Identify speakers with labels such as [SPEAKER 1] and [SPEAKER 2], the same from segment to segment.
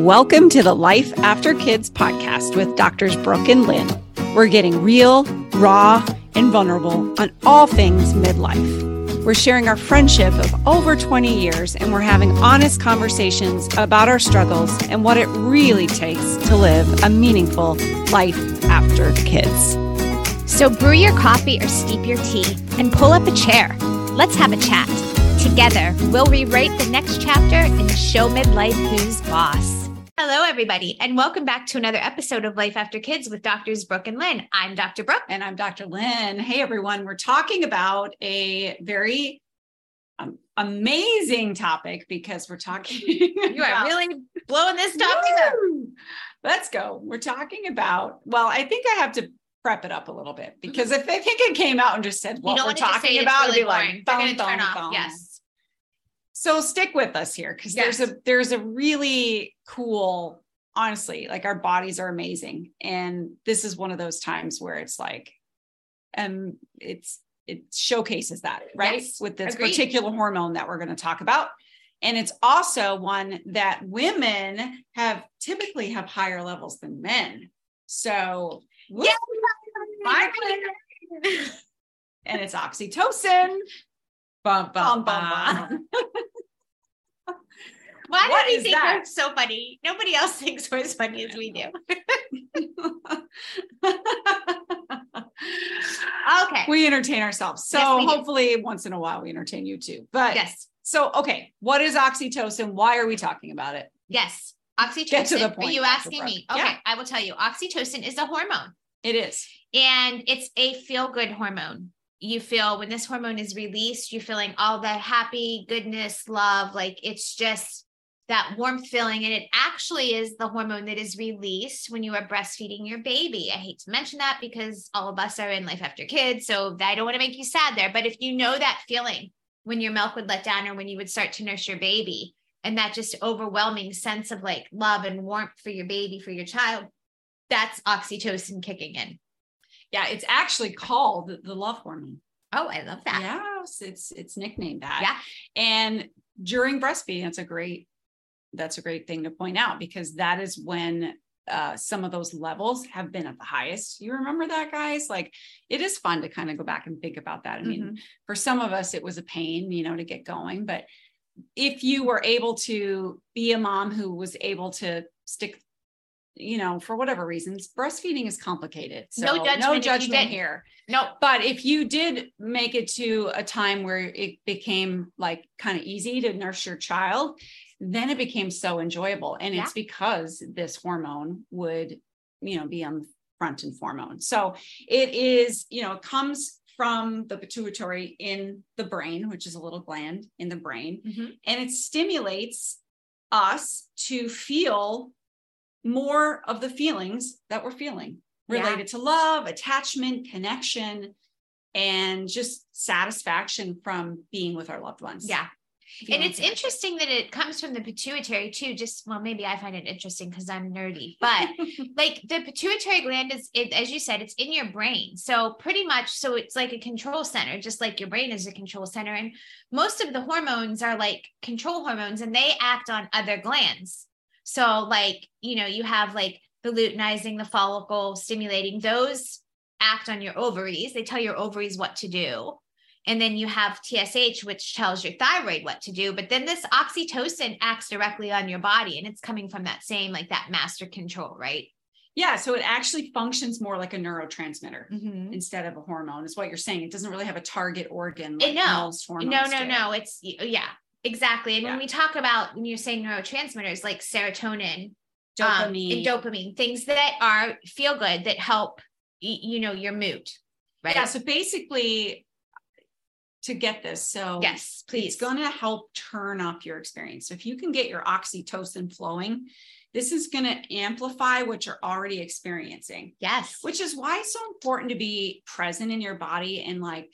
[SPEAKER 1] Welcome to the Life After Kids podcast with Doctors Brooke and Lynn. We're getting real, raw, and vulnerable on all things midlife. We're sharing our friendship of over 20 years and we're having honest conversations about our struggles and what it really takes to live a meaningful life after kids.
[SPEAKER 2] So brew your coffee or steep your tea and pull up a chair. Let's have a chat. Together, we'll rewrite the next chapter and show midlife who's boss. Hello, everybody, and welcome back to another episode of Life After Kids with Doctors Brooke and Lynn. I'm Dr. Brooke.
[SPEAKER 1] And I'm Dr. Lynn. Hey, everyone. We're talking about a very um, amazing topic because we're talking.
[SPEAKER 2] You are really blowing this topic up.
[SPEAKER 1] Let's go. We're talking about, well, I think I have to prep it up a little bit because if I think it came out and just said what we're
[SPEAKER 2] want to just say
[SPEAKER 1] talking about,
[SPEAKER 2] really
[SPEAKER 1] it'd be
[SPEAKER 2] boring.
[SPEAKER 1] like,
[SPEAKER 2] They're
[SPEAKER 1] dum,
[SPEAKER 2] going to turn
[SPEAKER 1] dum,
[SPEAKER 2] off.
[SPEAKER 1] dum.
[SPEAKER 2] Yes.
[SPEAKER 1] So stick with us here because there's a there's a really cool, honestly, like our bodies are amazing. And this is one of those times where it's like, um, it's it showcases that, right?
[SPEAKER 2] Yes,
[SPEAKER 1] With this
[SPEAKER 2] agreed.
[SPEAKER 1] particular hormone that we're going to talk about. And it's also one that women have typically have higher levels than men. So woo,
[SPEAKER 2] Yay!
[SPEAKER 1] my winner. and it's oxytocin. Bum, bum,
[SPEAKER 2] Bum,
[SPEAKER 1] bum,
[SPEAKER 2] bum, Why
[SPEAKER 1] What
[SPEAKER 2] do we think
[SPEAKER 1] that?
[SPEAKER 2] we're so funny? Nobody else thinks we're as funny as we do. Okay.
[SPEAKER 1] we entertain ourselves. So
[SPEAKER 2] Yes, we do.
[SPEAKER 1] hopefully once in a while we entertain you too. But
[SPEAKER 2] yes.
[SPEAKER 1] so okay, what is oxytocin? Why are we talking about it?
[SPEAKER 2] Yes. Oxytocin.
[SPEAKER 1] Get to the point,
[SPEAKER 2] Are
[SPEAKER 1] you
[SPEAKER 2] asking me? Okay.
[SPEAKER 1] Yeah.
[SPEAKER 2] I will tell you. Oxytocin is a hormone
[SPEAKER 1] It is.
[SPEAKER 2] and it's a feel good hormone. You feel when this hormone is released, you're feeling all that happy, goodness, love. Like it's just that warmth feeling. And it actually is the hormone that is released when you are breastfeeding your baby. I hate to mention that because all of us are in life after kids. So I don't want to make you sad there. But if you know that feeling when your milk would let down or when you would start to nurse your baby, and that just overwhelming sense of like love and warmth for your baby, for your child, that's oxytocin kicking in.
[SPEAKER 1] Yeah, it's actually called the- love hormone.
[SPEAKER 2] Oh, I love that.
[SPEAKER 1] Yes, it's it's nicknamed that.
[SPEAKER 2] Yeah.
[SPEAKER 1] And during breastfeeding, that's a great that's a great thing to point out because that is when uh, some of those levels have been at the highest. You remember that, guys? Like it is fun to kind of go back and think about that. I mean,
[SPEAKER 2] Mhm.
[SPEAKER 1] for some of us, it was a pain, you know, to get going. But if you were able to be a mom who was able to stick, you know, for whatever reasons, breastfeeding is complicated. So
[SPEAKER 2] No judgment
[SPEAKER 1] no judgment here.
[SPEAKER 2] No,
[SPEAKER 1] But if you did make it to a time where it became like kind of easy to nurse your child, then it became so enjoyable. And it's because this hormone would, you know, be on the front and foremost. So it is, you know, it comes from the pituitary in the brain, which is a little gland in the brain,
[SPEAKER 2] Mhm.
[SPEAKER 1] and it stimulates us to feel more of the feelings that we're feeling
[SPEAKER 2] Yeah.
[SPEAKER 1] related to love, attachment, connection, and just satisfaction from being with our loved ones.
[SPEAKER 2] yeah. And it's interesting that it comes from the pituitary too. Just well, maybe I find it interesting because I'm nerdy, but like the pituitary gland is, it, as you said, it's in your brain. So pretty much, so it's like a control center, just like your brain is a control center. And most of the hormones are like control hormones, and they act on other glands. So like you know, you have like the luteinizing, the follicle stimulating; those act on your ovaries. They tell your ovaries what to do. And then you have TSH, which tells your thyroid what to do. But then this oxytocin acts directly on your body and it's coming from that same, like that master control, right?
[SPEAKER 1] yeah. So it actually functions more like a neurotransmitter
[SPEAKER 2] Mm-hmm.
[SPEAKER 1] instead of a hormone, is what you're saying. It doesn't really have a target organ like
[SPEAKER 2] no. No, no,
[SPEAKER 1] do.
[SPEAKER 2] no. It's, yeah, exactly. And
[SPEAKER 1] Yeah.
[SPEAKER 2] when we talk about, when you're saying neurotransmitters like serotonin um,
[SPEAKER 1] Dopamine.
[SPEAKER 2] and dopamine, things that are feel good that help, you know, your mood, right?
[SPEAKER 1] Yeah. So basically, to get this, so
[SPEAKER 2] yes, please.
[SPEAKER 1] it's going to help turn up your experience. So if you can get your oxytocin flowing, this is going to amplify what you're already experiencing,
[SPEAKER 2] yes.
[SPEAKER 1] which is why it's so important to be present in your body and like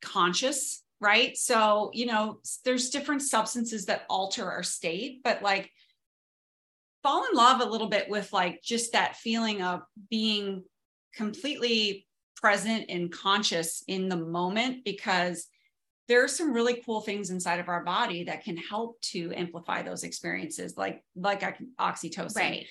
[SPEAKER 1] conscious, right? So, you know, there's different substances that alter our state, but like fall in love a little bit with like just that feeling of being completely present and conscious in the moment because there are some really cool things inside of our body that can help to amplify those experiences, like like oxytocin.
[SPEAKER 2] Right.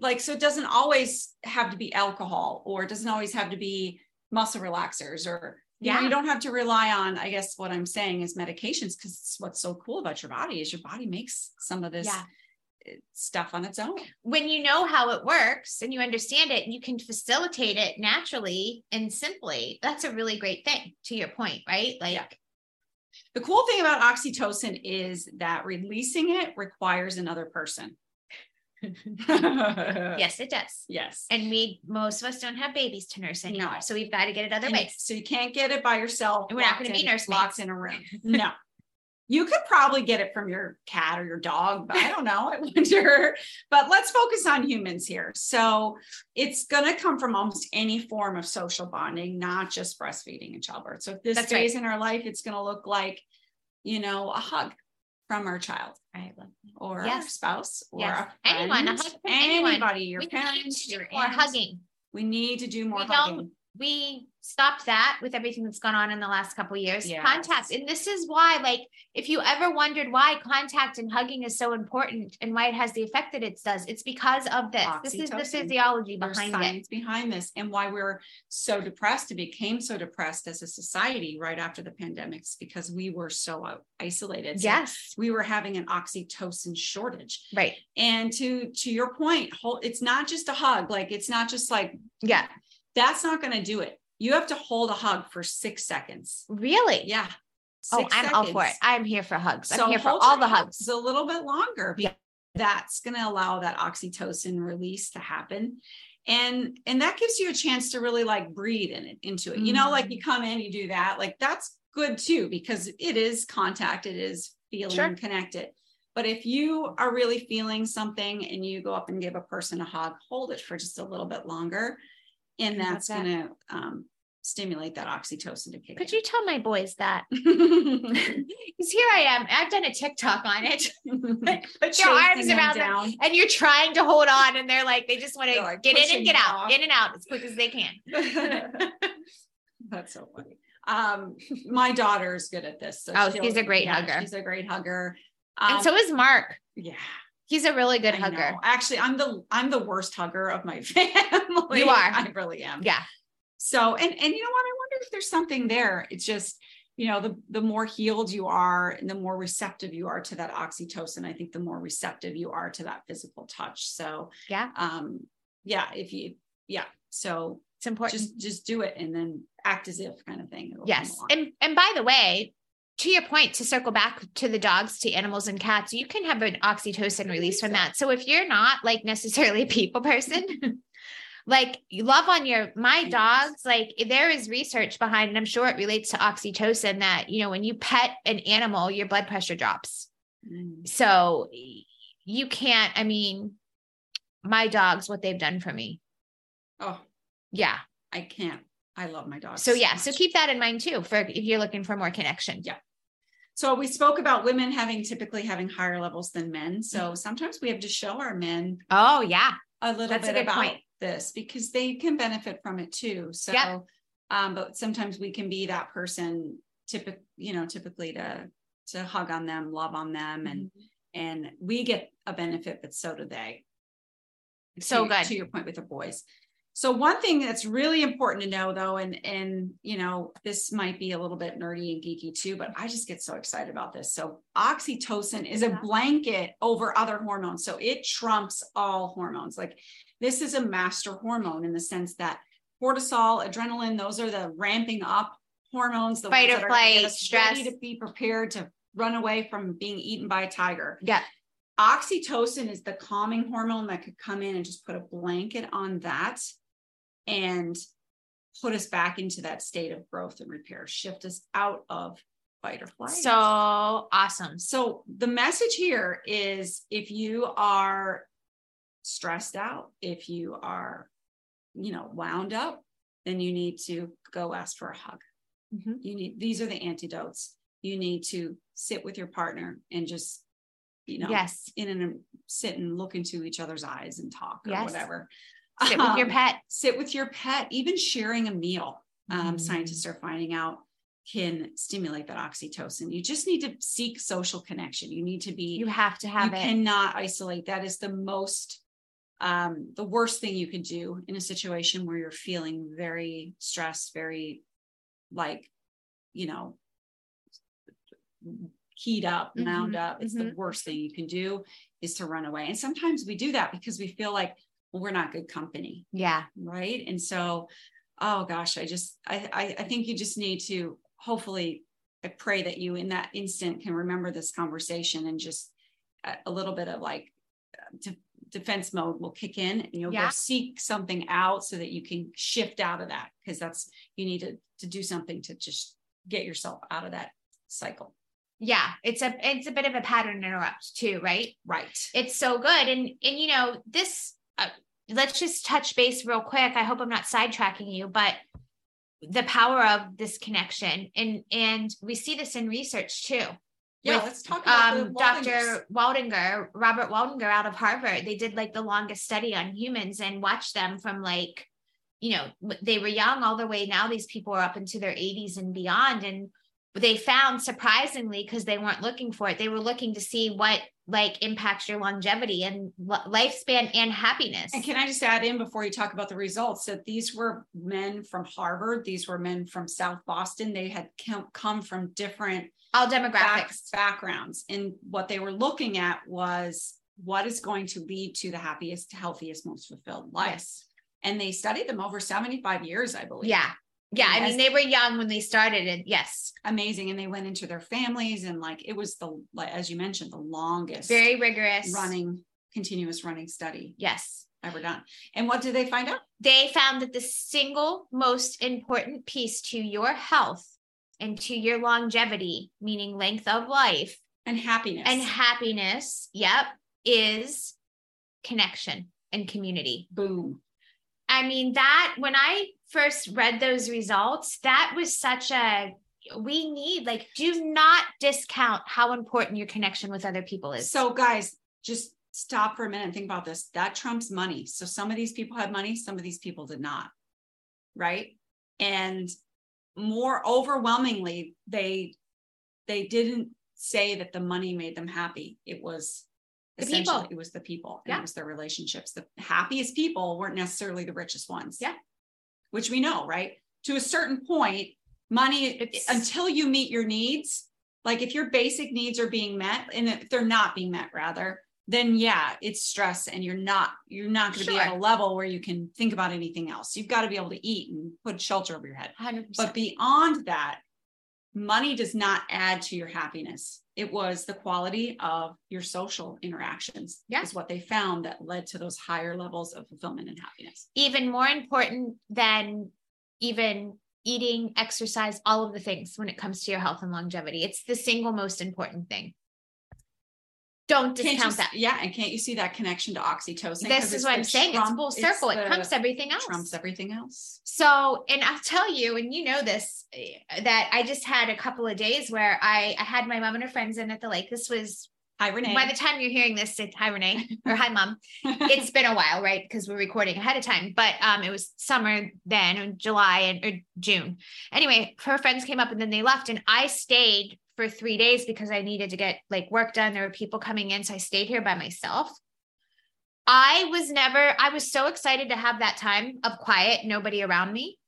[SPEAKER 1] Like so, it doesn't always have to be alcohol, or it doesn't always have to be muscle relaxers, or you yeah. know, you don't have to rely on. I guess what I'm saying is medications, because what's so cool about your body is your body makes some of this. Yeah stuff on its own.
[SPEAKER 2] When you know how it works and you understand it, you can facilitate it naturally and simply. That's a really great thing to your point, right? Like yeah.
[SPEAKER 1] the cool thing about oxytocin is that releasing it requires another person.
[SPEAKER 2] yes, it does.
[SPEAKER 1] Yes.
[SPEAKER 2] And we most of us don't have babies to nurse anymore. No. So we've got to get it other and ways.
[SPEAKER 1] So you can't get it by yourself.
[SPEAKER 2] And we're not going to be nurse
[SPEAKER 1] locked in a room. No. You could probably get it from your cat or your dog, but I don't know. I wonder. But let's focus on humans here. So it's going to come from almost any form of social bonding, not just breastfeeding and childbirth. So if this That's phase right. in our life, it's going to look like, you know, a hug from our child.
[SPEAKER 2] Right.
[SPEAKER 1] Or yes. our spouse or
[SPEAKER 2] yes. anyone, a hug from anybody,
[SPEAKER 1] anyone. your we parents, your
[SPEAKER 2] or hugging.
[SPEAKER 1] We need to do more
[SPEAKER 2] we
[SPEAKER 1] hugging.
[SPEAKER 2] We stopped that with everything that's gone on in the last couple years. Yes. Contact. And this is why, like, if you ever wondered why contact and hugging is so important and why it has the effect that it does, it's because of this. Oxytocin. This is the physiology behind
[SPEAKER 1] There's science it. behind this and why we're so depressed and became so depressed as a society right after the pandemics because we were so isolated.
[SPEAKER 2] So yes.
[SPEAKER 1] We were having an oxytocin shortage.
[SPEAKER 2] Right.
[SPEAKER 1] And to to your point, it's not just a hug. Like it's not just like,
[SPEAKER 2] yeah,
[SPEAKER 1] that's not going to do it you have to hold a hug for six seconds.
[SPEAKER 2] Really?
[SPEAKER 1] Yeah.
[SPEAKER 2] oh, I'm seconds. all for it. I'm here for hugs. I'm here for all the hugs.
[SPEAKER 1] A little bit longer. Yeah. That's going to allow that oxytocin release to happen. And and that gives you a chance to really like breathe in it into it. You know, like you mm. come in, you do that. Like that's good too, because it is contact, it is feeling sure. connected. But if you are really feeling something and you go up and give a person a hug, hold it for just a little bit longer and that's that? going to um, stimulate that oxytocin to kick.
[SPEAKER 2] Could in. you tell my boys that? Because here I am. I've done a TikTok on it. Put your arms around them, them, and you're trying to hold on, and they're like, they just want to like get in and get out, off. in and out as quick as they can.
[SPEAKER 1] That's so funny. Um, my daughter's good at this.
[SPEAKER 2] So oh, she's a great yeah, hugger.
[SPEAKER 1] She's a great hugger.
[SPEAKER 2] Um, and so is Mark.
[SPEAKER 1] Yeah.
[SPEAKER 2] He's a really good I hugger.
[SPEAKER 1] Know. Actually, I'm the I'm the worst hugger of my family.
[SPEAKER 2] You are.
[SPEAKER 1] I really am.
[SPEAKER 2] Yeah.
[SPEAKER 1] So and and you know what? I wonder if there's something there. It's just you know the the more healed you are and the more receptive you are to that oxytocin i think the more receptive you are to that physical touch so
[SPEAKER 2] yeah
[SPEAKER 1] um yeah if you yeah so
[SPEAKER 2] it's important
[SPEAKER 1] just just do it and then act as if kind of thing
[SPEAKER 2] yes and and by the way to your point, to circle back to the dogs, to animals and cats, you can have an oxytocin release from that. So if you're not like necessarily a people person, like you love on your my dogs, like there is research behind, and I'm sure it relates to oxytocin that you know when you pet an animal, your blood pressure drops. Mm. So you can't. I mean, my dogs, what they've done for me.
[SPEAKER 1] Oh,
[SPEAKER 2] yeah.
[SPEAKER 1] I can't I love my dogs.
[SPEAKER 2] So yeah, so keep that in mind too for if you're looking for more connection.
[SPEAKER 1] Yeah. So we spoke about women having typically having higher levels than men. So mm-hmm. sometimes we have to show our men.
[SPEAKER 2] Oh yeah,
[SPEAKER 1] a little That's bit a about point. this because they can benefit from it too. So, yeah. um, but sometimes we can be that person, typical, you know, typically to to hug on them, love on them, and mm-hmm. and we get a benefit, but so do they.
[SPEAKER 2] So
[SPEAKER 1] to,
[SPEAKER 2] good
[SPEAKER 1] to your point with the boys. So one thing that's really important to know though, and and you know, this might be a little bit nerdy and geeky too, but I just get so excited about this. So oxytocin is a blanket over other hormones. So it trumps all hormones. Like this is a master hormone in the sense that cortisol, adrenaline, those are the ramping up hormones, the
[SPEAKER 2] fight or flight, stress,
[SPEAKER 1] ready to be prepared to run away from being eaten by a tiger.
[SPEAKER 2] Yeah.
[SPEAKER 1] Oxytocin is the calming hormone that could come in and just put a blanket on that and put us back into that state of growth and repair, shift us out of fight or flight.
[SPEAKER 2] So awesome.
[SPEAKER 1] So the message here is if you are stressed out, if you are, you know, wound up, then you need to go ask for a hug. Mm-hmm. You need these are the antidotes. You need to sit with your partner and just, you know,
[SPEAKER 2] yes,
[SPEAKER 1] in and sit and look into each other's eyes and talk or yes. whatever.
[SPEAKER 2] Sit with your um, pet.
[SPEAKER 1] Sit with your pet, even sharing a meal. Um, mm-hmm. Scientists are finding out can stimulate that oxytocin. You just need to seek social connection. You need to be,
[SPEAKER 2] you have to have
[SPEAKER 1] you
[SPEAKER 2] it.
[SPEAKER 1] cannot isolate. That is the most, um, the worst thing you can do in a situation where you're feeling very stressed, very like, you know, keyed up,
[SPEAKER 2] Mhm,
[SPEAKER 1] mound up. It's the
[SPEAKER 2] mhm.
[SPEAKER 1] worst thing you can do is to run away. And sometimes we do that because we feel like, we're not good company
[SPEAKER 2] yeah.
[SPEAKER 1] right and so oh gosh i just I, I i think you just need to hopefully i pray that you in that instant can remember this conversation and just a, a little bit of like uh, de- defense mode will kick in and you'll
[SPEAKER 2] Yeah.
[SPEAKER 1] go seek something out so that you can shift out of that because that's you need to to do something to just get yourself out of that cycle
[SPEAKER 2] Yeah. It's a it's a bit of a pattern interrupt too, right?
[SPEAKER 1] right
[SPEAKER 2] it's so good and and you know this uh, let's just touch base real quick. I hope i'm not sidetracking you but the power of this connection. And and we see this in research too.
[SPEAKER 1] Yeah
[SPEAKER 2] with,
[SPEAKER 1] let's talk about
[SPEAKER 2] um, dr waldinger. Robert waldinger out of harvard. They did like the longest study on humans and watched them from like you know they were young all the way. Now these people are up into their 80s and beyond. And they found surprisingly because they weren't looking for it they were looking to see what like impacts your longevity and li- lifespan and happiness
[SPEAKER 1] And can I just add in before you talk about the results that these were men from Harvard, these were men from South Boston. They had come, from different
[SPEAKER 2] all demographics
[SPEAKER 1] backgrounds. And what they were looking at was what is going to lead to the happiest, healthiest, most fulfilled life.
[SPEAKER 2] yes
[SPEAKER 1] And they studied them over 75 years, I believe.
[SPEAKER 2] yeah yeah i mean they were young when they started and yes
[SPEAKER 1] Amazing. And they went into their families and like it was the, like, as you mentioned, the longest
[SPEAKER 2] very rigorous
[SPEAKER 1] running, continuous running study
[SPEAKER 2] yes
[SPEAKER 1] ever done. And what did they find out?
[SPEAKER 2] they found that the single most important piece to your health and to your longevity, meaning length of life
[SPEAKER 1] And happiness.
[SPEAKER 2] and happiness, yep, is connection and community.
[SPEAKER 1] boom.
[SPEAKER 2] I mean, that when I first read those results, that was such a we need like do not discount how important your connection with other people is.
[SPEAKER 1] So, guys, just stop for a minute and think about this. That trumps money. So, some of these people had money, some of these people did not. Right. And more overwhelmingly, they they didn't say that the money made them happy. It was
[SPEAKER 2] The
[SPEAKER 1] essentially
[SPEAKER 2] people.
[SPEAKER 1] it was the people. and
[SPEAKER 2] Yeah.
[SPEAKER 1] It was their relationships. The happiest people weren't necessarily the richest ones.
[SPEAKER 2] Yeah.
[SPEAKER 1] Which we know, right? To a certain point, money until you meet your needs, like if your basic needs are being met and if they're not being met rather then yeah it's stress and you're not you're not going to be at a level where you can think about anything else. You've got to be able to eat and put shelter over your head.
[SPEAKER 2] 100%.
[SPEAKER 1] but beyond that money does not add to your happiness it was the quality of your social interactions
[SPEAKER 2] Yeah.
[SPEAKER 1] is what they found that led to those higher levels of fulfillment and happiness
[SPEAKER 2] even more important than even eating, exercise, all of the things when it comes to your health and longevity. It's the single most important thing. Don't
[SPEAKER 1] Can't you
[SPEAKER 2] discount
[SPEAKER 1] s-
[SPEAKER 2] that.
[SPEAKER 1] yeah and can't you see that connection to oxytocin?
[SPEAKER 2] This is what I'm saying.
[SPEAKER 1] trump-
[SPEAKER 2] it's full circle. It trumps everything else.
[SPEAKER 1] trumps everything else
[SPEAKER 2] So, and I'll tell you, and you know this, eh, that I just had a couple of days where I, I had my mom and her friends in at the lake. This was
[SPEAKER 1] hi renee
[SPEAKER 2] by the time you're hearing this, it's hi Renee or hi mom. it's been a while, right? Because we're recording ahead of time, but um, it was summer then, July and or June. Anyway, her friends came up and then they left, and I stayed for three days because I needed to get like work done. There were people coming in, so I stayed here by myself. I was never, I was so excited to have that time of quiet, nobody around me.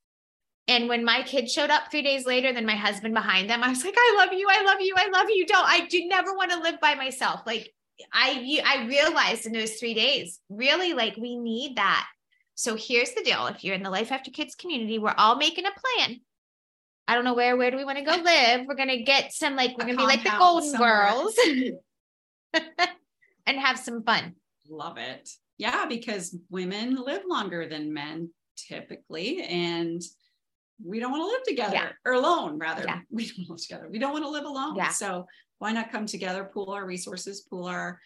[SPEAKER 2] And when my kids showed up three days later, then my husband behind them, I was like, I love you, I love you, I love you. Don't, I do never want to live by myself. Like I, I realized in those three days, really like we need that. So here's the deal. If you're in the Life After Kids community, we're all making a plan. I don't know where, where do we want to go live? We're going to get some, like, we're going to be like the Golden
[SPEAKER 1] somewhere.
[SPEAKER 2] Girls and have some fun.
[SPEAKER 1] Love it. Yeah, because women live longer than men typically, and we don't want to live together
[SPEAKER 2] Yeah.
[SPEAKER 1] or alone, rather.
[SPEAKER 2] Yeah.
[SPEAKER 1] We don't live together. We don't want to live alone.
[SPEAKER 2] Yeah.
[SPEAKER 1] So why not come together, pool our resources, pool our,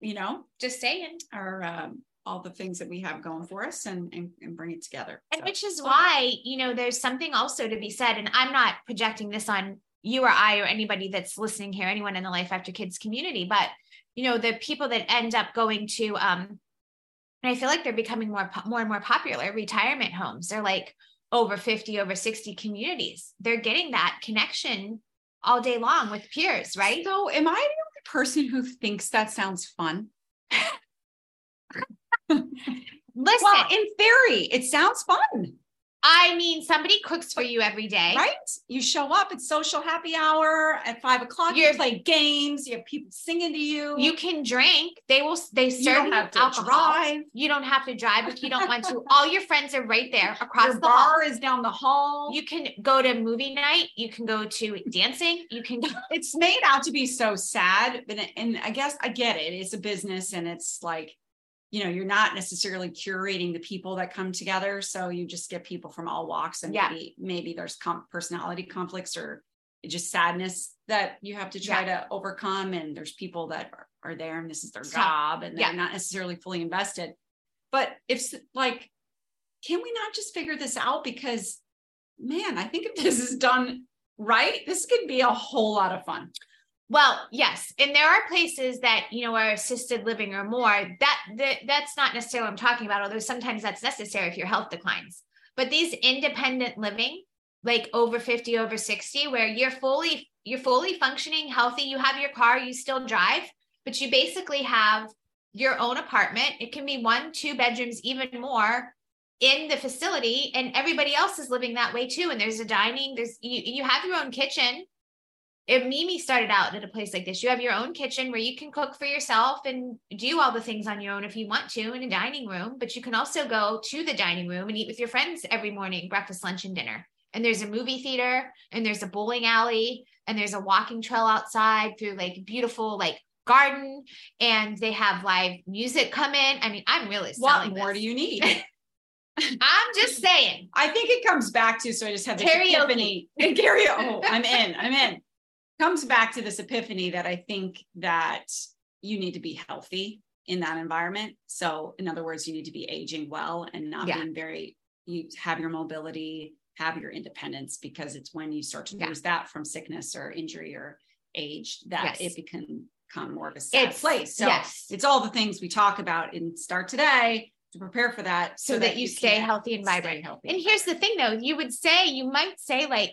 [SPEAKER 1] you know,
[SPEAKER 2] Just saying.
[SPEAKER 1] our um, all the things that we have going for us and and, and bring it together.
[SPEAKER 2] And
[SPEAKER 1] So,
[SPEAKER 2] which is why, you know, there's something also to be said. And I'm not projecting this on you or I or anybody that's listening here, anyone in the Life After Kids community, but you know, the people that end up going to um and I feel like they're becoming more more and more popular retirement homes. They're like over 50, over 60 communities. They're getting that connection all day long with peers, right?
[SPEAKER 1] So, am I the only person who thinks that sounds fun?
[SPEAKER 2] Listen,
[SPEAKER 1] well, in theory, it sounds fun.
[SPEAKER 2] I mean, somebody cooks for you every day.
[SPEAKER 1] Right? You show up at social happy hour at five o'clock. You're, you play games. You have people singing to you.
[SPEAKER 2] You can drink. They will. They serve you, you alcohol. Drive. You don't have to drive if you don't want to. All your friends are right there across
[SPEAKER 1] your
[SPEAKER 2] the
[SPEAKER 1] bar
[SPEAKER 2] hall.
[SPEAKER 1] is down the hall.
[SPEAKER 2] You can go to movie night. You can go to dancing. You can.
[SPEAKER 1] it's made out to be so sad, but and I guess I get it. It's a business, and it's like you know you're not necessarily curating the people that come together so you just get people from all walks and yeah. maybe maybe there's com- personality conflicts or just sadness that you have to try yeah. to overcome and there's people that are, are there and this is their job and they're yeah. not necessarily fully invested but if like can we not just figure this out because man i think if this is done right this could be a whole lot of fun
[SPEAKER 2] well, yes, and there are places that you know are assisted living or more. That, that that's not necessarily what I'm talking about. Although sometimes that's necessary if your health declines. But these independent living, like over 50, over 60, where you're fully you're fully functioning, healthy, you have your car, you still drive, but you basically have your own apartment. It can be one, two bedrooms, even more in the facility, and everybody else is living that way too. And there's a dining, there's you you have your own kitchen if Mimi started out at a place like this, you have your own kitchen where you can cook for yourself and do all the things on your own if you want to in a dining room. But you can also go to the dining room and eat with your friends every morning, breakfast, lunch, and dinner. And there's a movie theater and there's a bowling alley and there's a walking trail outside through like beautiful like garden and they have live music come in. I mean, I'm really
[SPEAKER 1] what more this. do you need?
[SPEAKER 2] I'm just saying.
[SPEAKER 1] I think it comes back to so I just have this karaoke. epiphany. Karaoke. Oh, I'm in. I'm in comes back to this epiphany that I think that you need to be healthy in that environment. So, in other words, you need to be aging well and not yeah. being very, you have your mobility, have your independence, because it's when you start to yeah. lose that from sickness or injury or age that yes. it can become more of a sad it's, place. So, yes. it's all the things we talk about in Start Today to prepare for that
[SPEAKER 2] so, so that, that, you stay healthy and vibrant. Healthy and here's the thing though, you would say, you might say, like,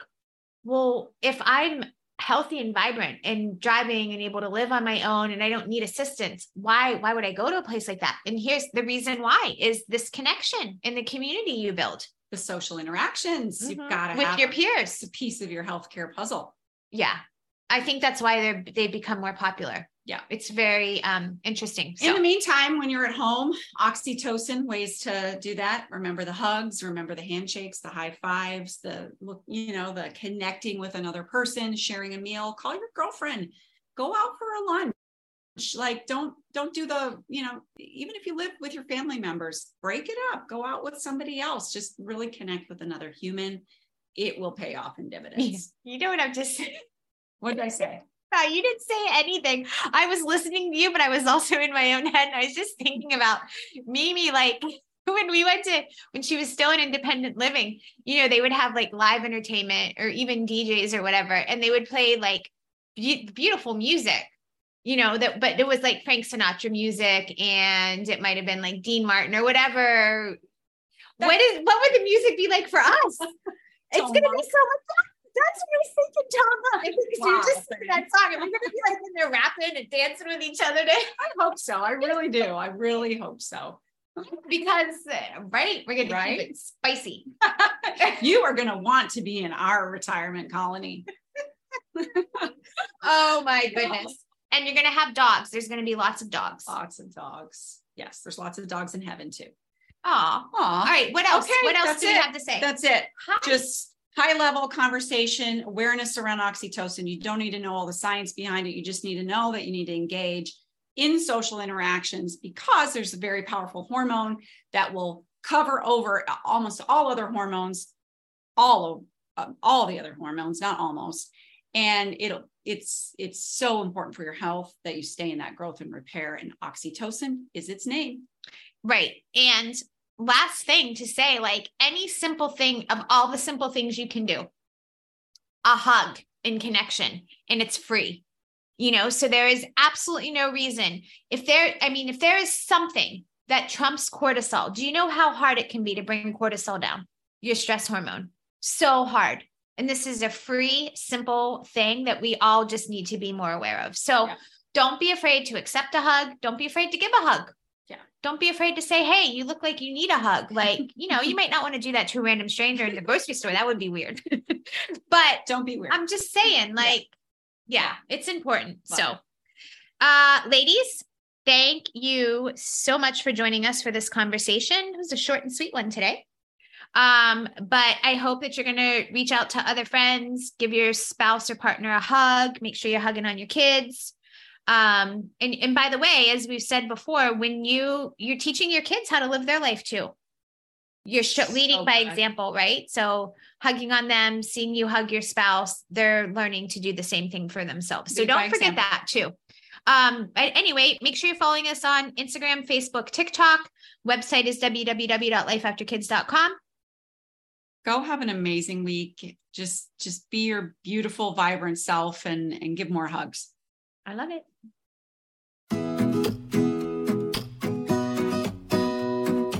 [SPEAKER 2] well, if I'm healthy and vibrant and driving and able to live on my own and I don't need assistance, why why would I go to a place like that? And here's the reason why is this connection in the community you build.
[SPEAKER 1] The social interactions mm-hmm. you've got to
[SPEAKER 2] with your peers.
[SPEAKER 1] a piece of your healthcare puzzle.
[SPEAKER 2] Yeah. I think that's why they become more popular.
[SPEAKER 1] Yeah.
[SPEAKER 2] It's very um interesting.
[SPEAKER 1] So. in the meantime when you're at home oxytocin ways to do that. Remember the hugs remember the handshakes the high fives the you know the connecting with another person sharing a meal. Call your girlfriend. Go out for a lunch. Like don't don't do the you know even if you live with your family members break it up. Go out with somebody else. Just really connect with another human. It will pay off in dividends.
[SPEAKER 2] You know what i'm just
[SPEAKER 1] what did i say
[SPEAKER 2] you didn't say anything. I was listening to you, but I was also in my own head. And I was just thinking about Mimi, like when we went to when she was still in independent living, you know, they would have like live entertainment or even DJs or whatever, and they would play like be- beautiful music. You know that, but it was like Frank Sinatra music, and it might have been like Dean Martin or whatever. what is what would the music be like for us? it's gonna be so much fun that's what I was thinking, Tom. I think wow, you're just singing that song. Are we going to be like in there rapping and dancing with each other? Today?
[SPEAKER 1] I hope so. I really do. I really hope so.
[SPEAKER 2] because uh, right, we're going right? to keep it spicy.
[SPEAKER 1] you are going to want to be in our retirement colony.
[SPEAKER 2] oh my goodness! And you're going to have dogs. There's going to be lots of dogs.
[SPEAKER 1] Lots of dogs. Yes, there's lots of dogs in heaven too.
[SPEAKER 2] Oh, all right. What else? Okay, what else do you have to say?
[SPEAKER 1] That's it. Hi. Just high level conversation, awareness around oxytocin. You don't need to know all the science behind it. You just need to know that you need to engage in social interactions because there's a very powerful hormone that will cover over almost all other hormones, all of uh, all the other hormones, not almost. And it'll it's it's so important for your health that you stay in that growth and repair. And oxytocin is its name.
[SPEAKER 2] Right. And last thing to say like any simple thing of all the simple things you can do a hug in connection and it's free you know so there is absolutely no reason if there i mean if there is something that trumps cortisol do you know how hard it can be to bring cortisol down your stress hormone. So hard. And this is a free, simple thing that we all just need to be more aware of. So yeah. don't be afraid to accept a hug. Don't be afraid to give a hug.
[SPEAKER 1] Yeah.
[SPEAKER 2] Don't be afraid to say, hey, you look like you need a hug. Like, you know, you might not want to do that to a random stranger in the grocery store. That would be weird. but
[SPEAKER 1] don't be weird.
[SPEAKER 2] I'm just saying, like, yeah, yeah it's important. Love so, uh, ladies, thank you so much for joining us for this conversation. It was a short and sweet one today. Um, but I hope that you're going to reach out to other friends, give your spouse or partner a hug, make sure you're hugging on your kids. Um, and, and by the way, as we've said before, when you you're teaching your kids how to live their life too, you're sh- leading so by example, right? So hugging on them, seeing you hug your spouse, they're learning to do the same thing for themselves. So Lead don't forget example. that too. Um, but anyway, make sure you're following us on Instagram, Facebook, TikTok. Website is www.lifeafterkids.com
[SPEAKER 1] go have an amazing week just just be your beautiful vibrant self and and give more hugs
[SPEAKER 2] i love it.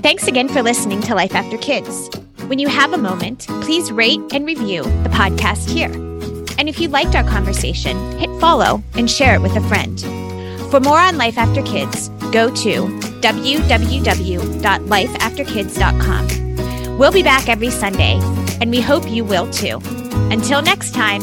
[SPEAKER 2] Thanks again for listening to life after kids. When you have a moment please rate and review the podcast here. And if you liked our conversation hit follow and share it with a friend. For more on life after kids go to www.lifeafterkids.com We'll be back every Sunday, and we hope you will too. Until next time,